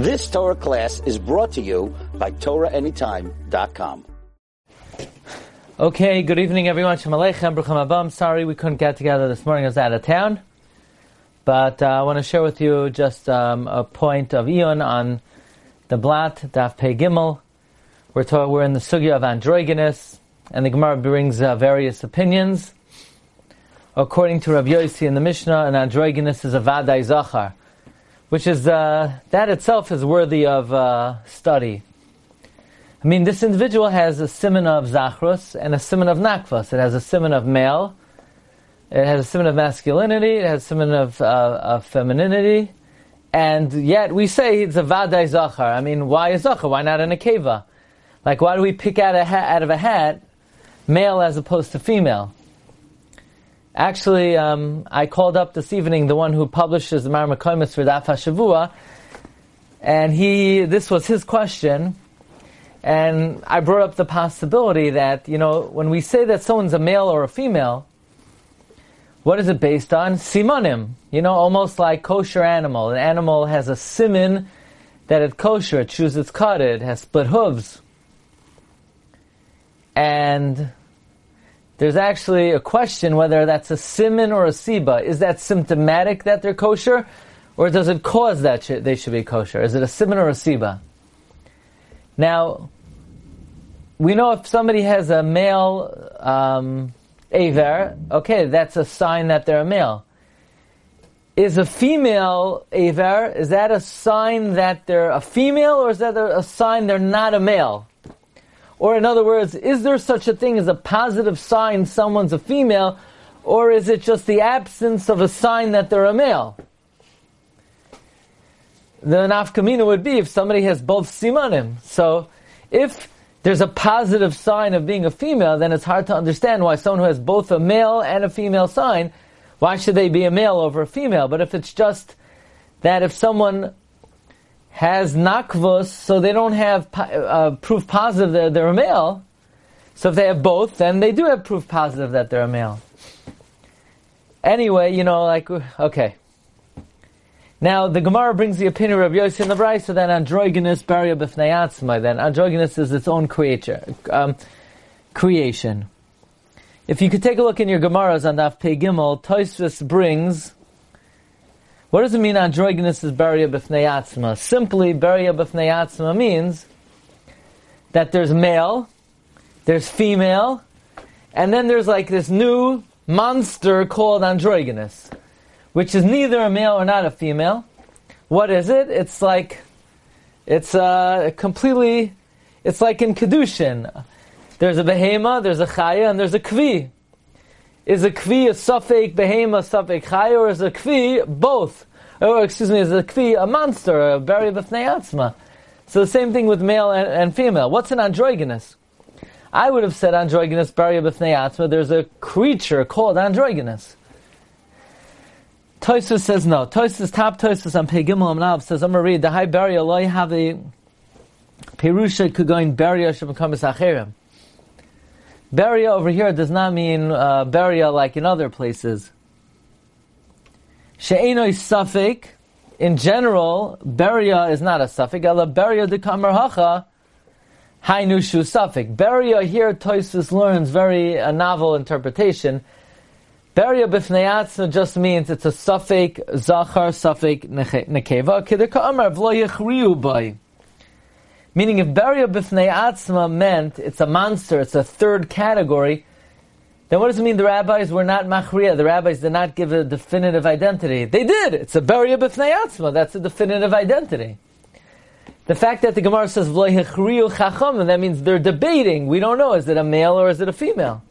This Torah class is brought to you by TorahAnytime.com. Okay, good evening everyone. Shalom Aleichem, Brucham Abam. Sorry we couldn't get together this morning. I was out of town. But uh, I want to share with you just um, a point of Eon on the Blat, Daf Pei Gimel. We're, talk- we're in the Sugya of Androgynous, and the Gemara brings uh, various opinions. According to Rav Yossi in the Mishnah, an androgynous is a Vadai Zachar, which is, uh, that itself is worthy of uh, study. I mean, this individual has a simon of Zachrus and a simon of Nakvas. It has a simon of male, it has a simon of masculinity, it has a simon of, uh, of femininity, and yet we say it's a Vadai Zachar. I mean, why a Zachar? Why not an Akeva? Like, why do we pick out, a hat, out of a hat male as opposed to female? Actually, um, I called up this evening the one who publishes the Marmakoimis for Daf HaShavua, and he, this was his question, and I brought up the possibility that, you know, when we say that someone's a male or a female, what is it based on? Simonim. You know, almost like kosher animal. An animal has a simon that it's kosher, it chews its cud, it has split hooves. And there's actually a question whether that's a simon or a siba. Is that symptomatic that they're kosher? Or does it cause that they should be kosher? Is it a simon or a siba? Now, we know if somebody has a male um, aver, okay, that's a sign that they're a male. Is a female aver, is that a sign that they're a female, or is that a sign they're not a male? Or in other words, is there such a thing as a positive sign someone's a female, or is it just the absence of a sign that they're a male? The nafkamina would be if somebody has both simanim. So, if there's a positive sign of being a female, then it's hard to understand why someone who has both a male and a female sign, why should they be a male over a female? But if it's just that if someone has nakvos, so they don't have uh, proof positive that they're a male, so if they have both, then they do have proof positive that they're a male. Anyway, you know, like, okay. Now, the Gemara brings the opinion of Yossi in the Brisa that androgynous baria b'fnei Then androgynous is its own creature, um, creation. If you could take a look in your Gemaras on Daf Pei Gimel, Toisvis brings. What does it mean androgynous is baria b'fnei Simply, baria b'fnei means that there's male, there's female, and then there's like this new monster called androgynous which is neither a male or not a female. What is it? It's like, it's uh, completely, it's like in Kedushin. There's a behema, there's a chaya, and there's a kvi. Is a kvi a suffix behema, suffix chaya, or is a kvi both? Or, excuse me, is a kvi a monster, a bari b'fnei So the same thing with male and, and, female. What's an androgynous? I would have said androgynous bari b'fnei There's a creature called androgynous. Toysus says no. Toysus top Toysus on Pegimel Amnav says I'm gonna read the high burial loy have a Perusha Kugoin burial Shemakamis Acherim. Burial over here does not mean uh, burial like in other places. She'enoi suffik, in general, beria is not a suffix. Ela beria de kamar hacha, hainu shu suffix. Beria here, Toysus learns very a novel interpretation Beria b'fnei just means it's a suffix zachar, suffix nekeva. Kedeka amar v'lo yechriu. Meaning, if beria b'fnei meant it's a monster, it's a third category, then what does it mean the rabbis were not machriya? The rabbis did not give a definitive identity. They did. It's a beria b'fnei That's a definitive identity. The fact that the Gemara says v'lo yechriu chacham, that means they're debating. We don't know. Is it a male or is it a female?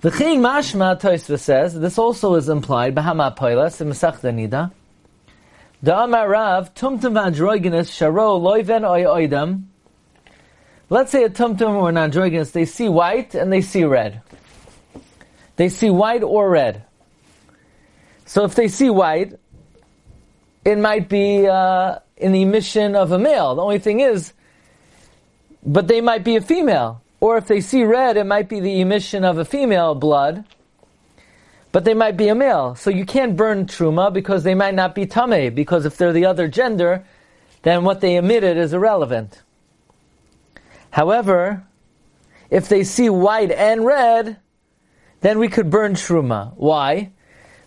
The Chin Mashma Toisva says this also is implied Bahama Poilas in Masach Nida. Da'amar Rav Tumtum Androgynous Sharo Loiven Oy. Let's say a Tumtum or an androgynous, they see white and they see red. They see white or red. So if they see white, it might be uh, in the emission of a male. The only thing is, but they might be a female. Or if they see red, it might be the emission of a female blood. But they might be a male. So you can't burn truma because they might not be tame. Because if they're the other gender, then what they emitted is irrelevant. However, if they see white and red, then we could burn truma. Why?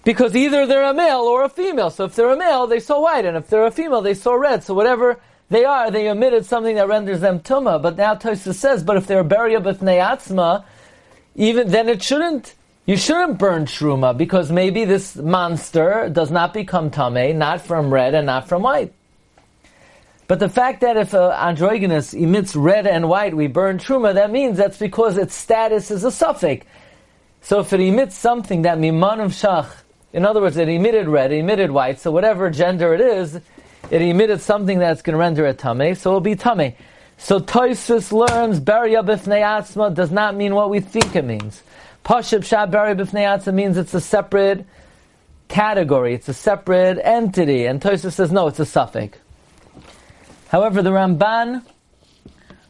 Because either they're a male or a female. So if they're a male, they saw white, and if they're a female, they saw red. So whatever they are, they emitted something that renders them tuma. But now Tosa says, but if they're beria b'fnei even then it shouldn't. You shouldn't burn truma because maybe this monster does not become tame, not from red and not from white. But the fact that if an androgynous emits red and white, we burn truma, that means that's because its status is a suffix. So if it emits something that miman of shach, in other words, it emitted red, it emitted white, so whatever gender it is, it emitted something that's going to render it tame, so it'll be tame. So Toisus learns b'fnei atzma does not mean what we think it means. Pashib Shab Beria b'fnei atzma means it's a separate category, it's a separate entity, and Toisus says no, it's a suffix. However, the Ramban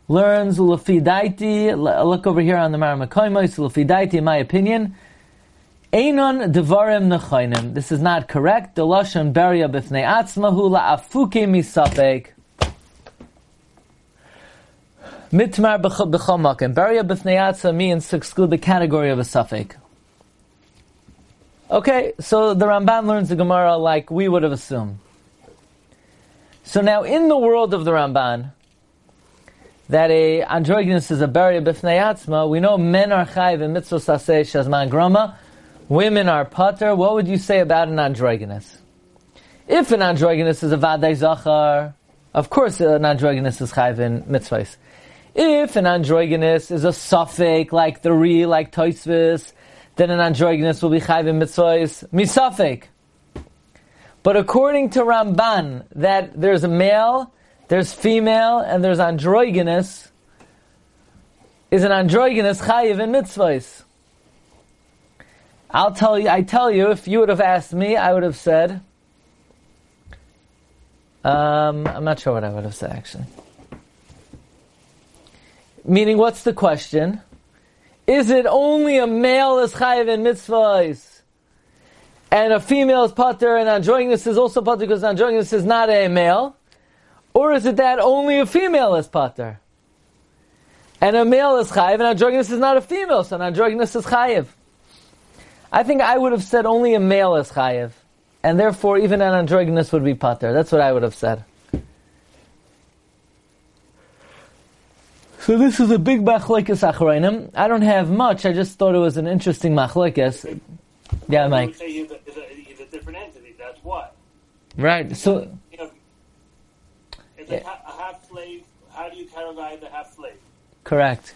learns Lufidaiti, look over here on the Maramakoimos, Lufidaiti, in my opinion, Einon devarim nechainim. This is not correct. The lashon beria b'fnei atzmahu la'afuke misapek. Mitmar b'chol makim. Beria b'fnei atzma means to exclude the category of a suffix. Okay, so the Ramban learns the Gemara like we would have assumed. So now, in the world of the Ramban, that a androgynous is a beria b'fnei we know men are chayv in mitzvah saseh shazman grama, women are pater. What would you say about an androgynous? If an androgynous is a vaday zachar, of course an androgynous is chayv in mitzvahs. If an androgynous is a suffix like the re, like toisvis, then an androgynous will be chayv in mitzvahs misafik. But according to Ramban, that there's a male, there's female, and there's androgynous, is an androgynous chayiv in mitzvahs. I'll tell you, I tell you, if you would have asked me, I would have said, um, I'm not sure what I would have said actually. Meaning, what's the question? Is it only a male is chayiv in mitzvahs? and a female is pater, and androgynous is also pater because androgynous is not a male? Or is it that only a female is pater? And a male is chayiv, and androgynous is not a female, so androgynous is chayiv. I think I would have said only a male is chayiv, and therefore even an androgynous would be pater. That's what I would have said. So this is a big machlekes achrayim. I don't have much. I just thought it was an interesting machlekes. Yeah, Mike. say different entity. That's what. Right. So. You know, it's yeah. a, a half slave. How do you categorize a half slave? Correct.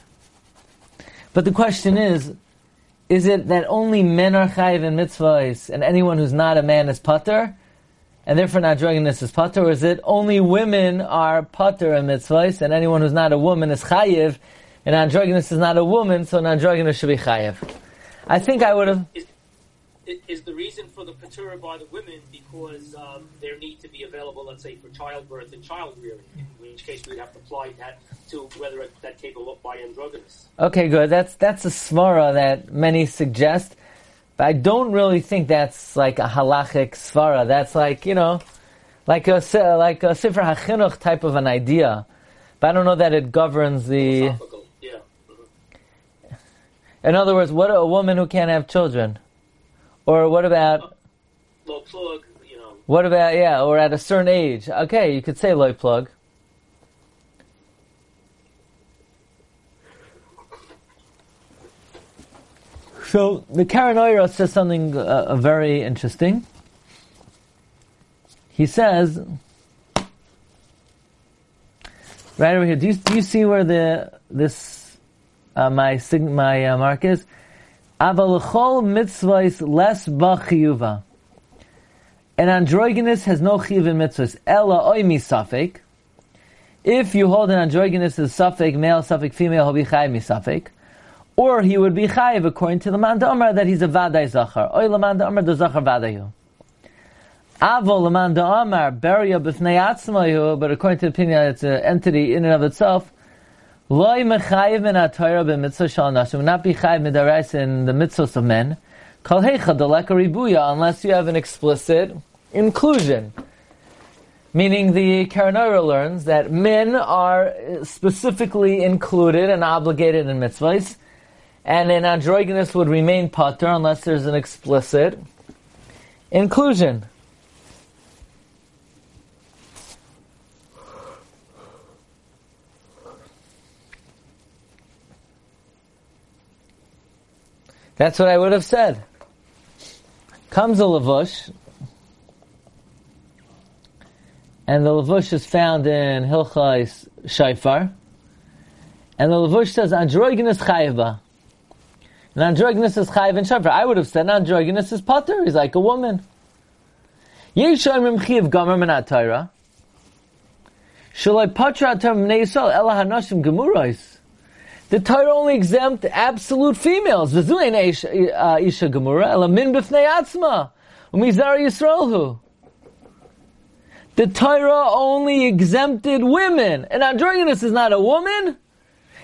But the question is, is it that only men are chayiv in mitzvahs and anyone who's not a man is pater, and therefore not drugging is pater, or is it only women are pater in mitzvahs and anyone who's not a woman is chayiv, and androgynous is not a woman, so an androgynous should be chayiv? I think I would have is the reason for the patura by the women because um, there need to be available, let's say, for childbirth and child rearing, in which case we'd have to apply that to whether that came up by androgynous. Okay, good. That's that's a svara that many suggest, but I don't really think that's like a halachic svara. That's like you know, like a like a sefer hachinuch type of an idea, but I don't know that it governs the. Yeah. Mm-hmm. In other words, what a woman who can't have children. Or what about low plug? You know. What about yeah? Or at a certain age? Okay, you could say low plug. So the Karanoira says something uh, very interesting. He says, right over here. Do you, do you see where the this uh, my my uh, mark is? Avalachol mitzvahs less bachiyuva. An androgynous has no chiv in mitzvahs. Ella oimi safek. If you hold an androgynous as safek, male, safek, female, chayiv misafek. Or he would be chayiv according to the man Amar that he's a vaday zachar. Oy man Amar the zachar vadayu. Avo leman Amar beria b'fnei atzmayu, but according to the opinion, it's an entity in and of itself. Loi mechayiv in Torah b'mitzvah shal nashim. Will not be chayiv midaraisa in the mitzvahs of men. Kal heicha deleka ribuya, unless you have an explicit inclusion. Meaning the Karanara learns that men are specifically included and obligated in mitzvahs, and an androgynous would remain pater unless there's an explicit inclusion. That's what I would have said. Comes a lavush, and the lavush is found in Hilchais Shaifar, and the lavush says androgynous chayva. And androgynous is chayiv and Shaifar. I would have said androgynous is potter. He's like a woman. Patra. The Torah only exempt absolute females. Uh. The Torah only exempted women. And androgynous is not a woman.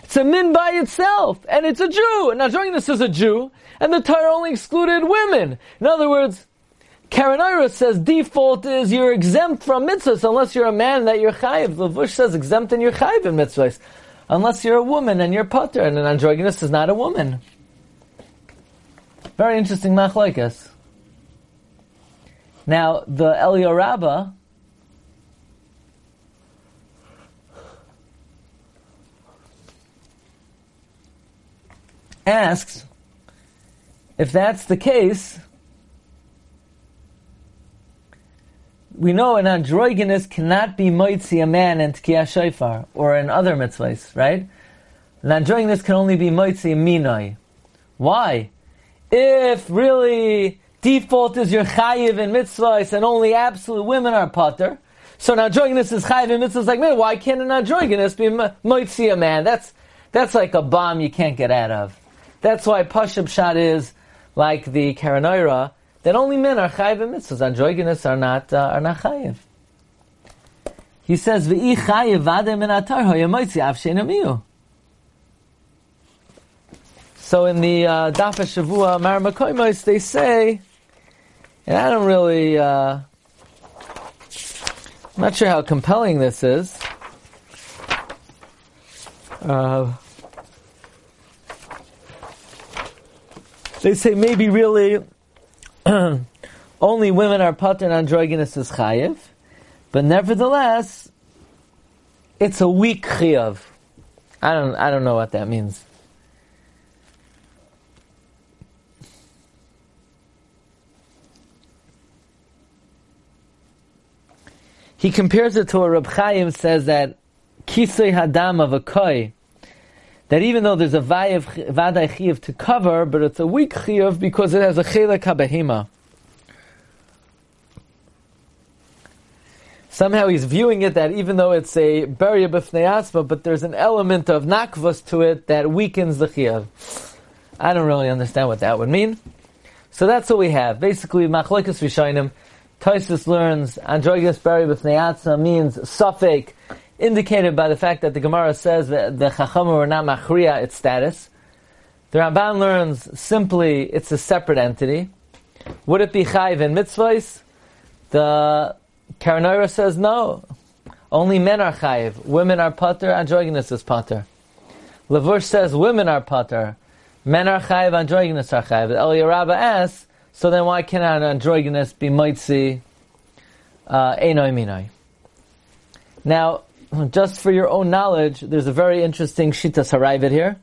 It's a min by itself. And it's a Jew. And androgynous is a Jew. And the Torah only excluded women. In other words, Karen says default is you're exempt from mitzvahs unless you're a man that you're chayiv. The Vush says exempt and you're chayiv in mitzvahs unless you're a woman and you're potter, and an androgynous is not a woman. Very interesting machlekes. Now, the Elio asks, if that's the case, we know an androgynous cannot be moitzi a man in Tkiyah Shofar, or in other mitzvahs, right? An androgynous can only be moitzi minoi. Why? If really default is your chayiv in mitzvahs and only absolute women are potter, so an androgynous is chayiv in mitzvahs like man, why can't an androgynous be moitzi a man? That's, that's like a bomb you can't get out of. That's why Pashab Shad is like the Karanoira, that only men are chayiv in mitzvahs. Androgynous are not uh, are not chayiv. He says, "V'i chayiv vadem in atar hoyamoitzi av So in the uh, Daf Shavua Mar they say, and I don't really, uh, I'm not sure how compelling this is. Uh, they say maybe really only women are pater androgynous is chayiv, but nevertheless, it's a weak chayiv. I don't, I don't know what that means. He compares it to a Reb Chaim says that kisei hadam of a koi, that even though there's a vaday chiyuv to cover, but it's a weak chiyuv because it has a chelek habehima. Somehow he's viewing it that even though it's a beria b'fnei but there's an element of nakvus to it that weakens the chiyuv. I don't really understand what that would mean. So that's what we have. Basically, machlekes rishonim. Toisus learns androgynous beria b'fnei means suffix indicated by the fact that the Gemara says that the Chacham were not machriya its status. The Ramban learns simply it's a separate entity. Would it be chayiv in mitzvahs? The Karanora says no. Only men are chayiv. Women are pater. Androgynous is pater. Lavush says women are pater. Men are chayiv. Androgynous are chayiv. El Yerabba asks, so then why cannot an androgynous be mitzi uh, enoi minoi? Now, just for your own knowledge, there's a very interesting Shitas Haravid here.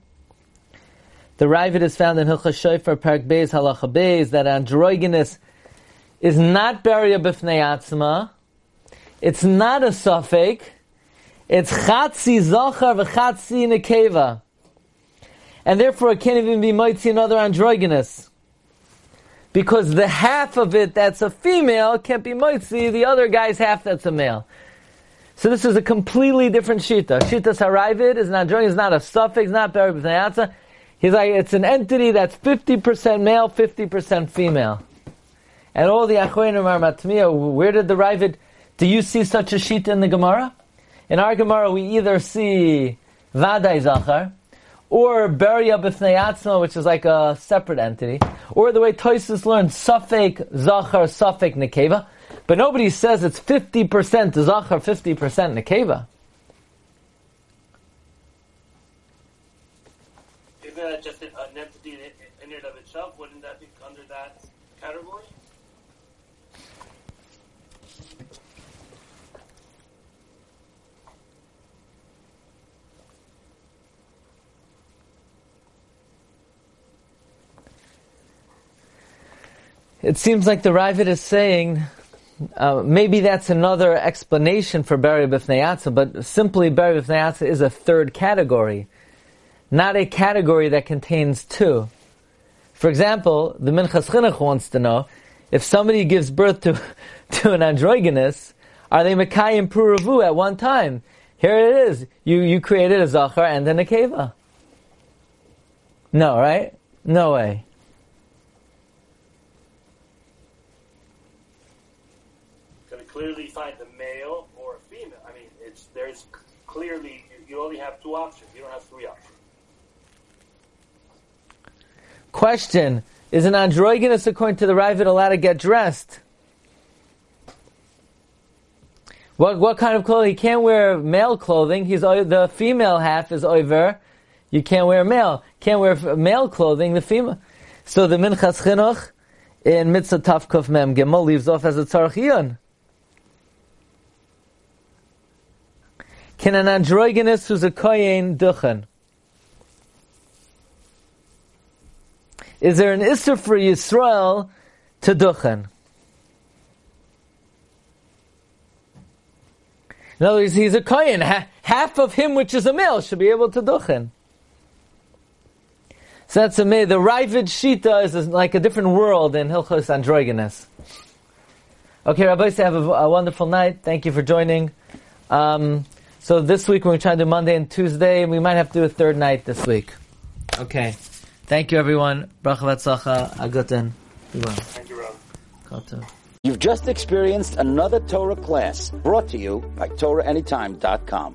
The Ravid is found in Hilchah Shofar Parak Beis Halacha Beis that androgynous is not Beria B'fnei Atzma. It's not a suffix. It's Chatzi Zachar v'Chatzi Nekeva. And therefore it can't even be Moitzi another androgynous. Because the half of it that's a female can't be Moitzi, the other guy's half that's a male. So this is a completely different shita. Shita Saravid is not joining, is not a suffix, not Beribnayatza. He's like, it's an entity that's 50% male, 50% female. And all the Achronim are Matmiya, where did the Ravid, do you see such a shita in the Gemara? In our Gemara, we either see Vadai Zachar, or Beria B'fnei which is like a separate entity. or the way Toisus learned Safek Zachar Safek Nekeva, but nobody says it's 50% Zachar, 50% Nekeva. Isn't that just an, an entity in, in and of itself? Wouldn't that be under that category? It seems like the Ravid is saying, uh, maybe that's another explanation for Bari B'fnei but simply Bari B'fnei is a third category, not a category that contains two. For example, the Minchas Chinuch wants to know, if somebody gives birth to, to an androgynous, are they Mekayim Puravu at one time? Here it is. You, you created a Zachar and a Keva. No, right? No way. Clearly find a male or a female. I mean, it's there's clearly you only have two options. You don't have three options. Question: Is an androgynous, according to the Ravid, allowed to get dressed? What what kind of clothing? He can't wear male clothing. He's uh, the female half is over. You can't wear male. Can't wear male clothing. The female. So the Minchas Chinuch in Mitzvah Tavkuf Mem Gimel leaves off as a tzarchion. Can an androgynous who's a kohen duchen? Is there an issur for Yisrael to duchen? In other words, he's a kohen. Half of him, which is a male, should be able to duchen. So that's a The Ravid Shita is like a different world in Hilchos Androgynous. Okay, Rabbi, have a, a, wonderful night. Thank you for joining. Um, so this week we're trying to do Monday and Tuesday, and we might have to do a third night this week. Okay. Thank you, everyone. Bracha v'atzlacha. Aguten. Thank you, Rob. You've just experienced another Torah class brought to you by TorahAnytime.com.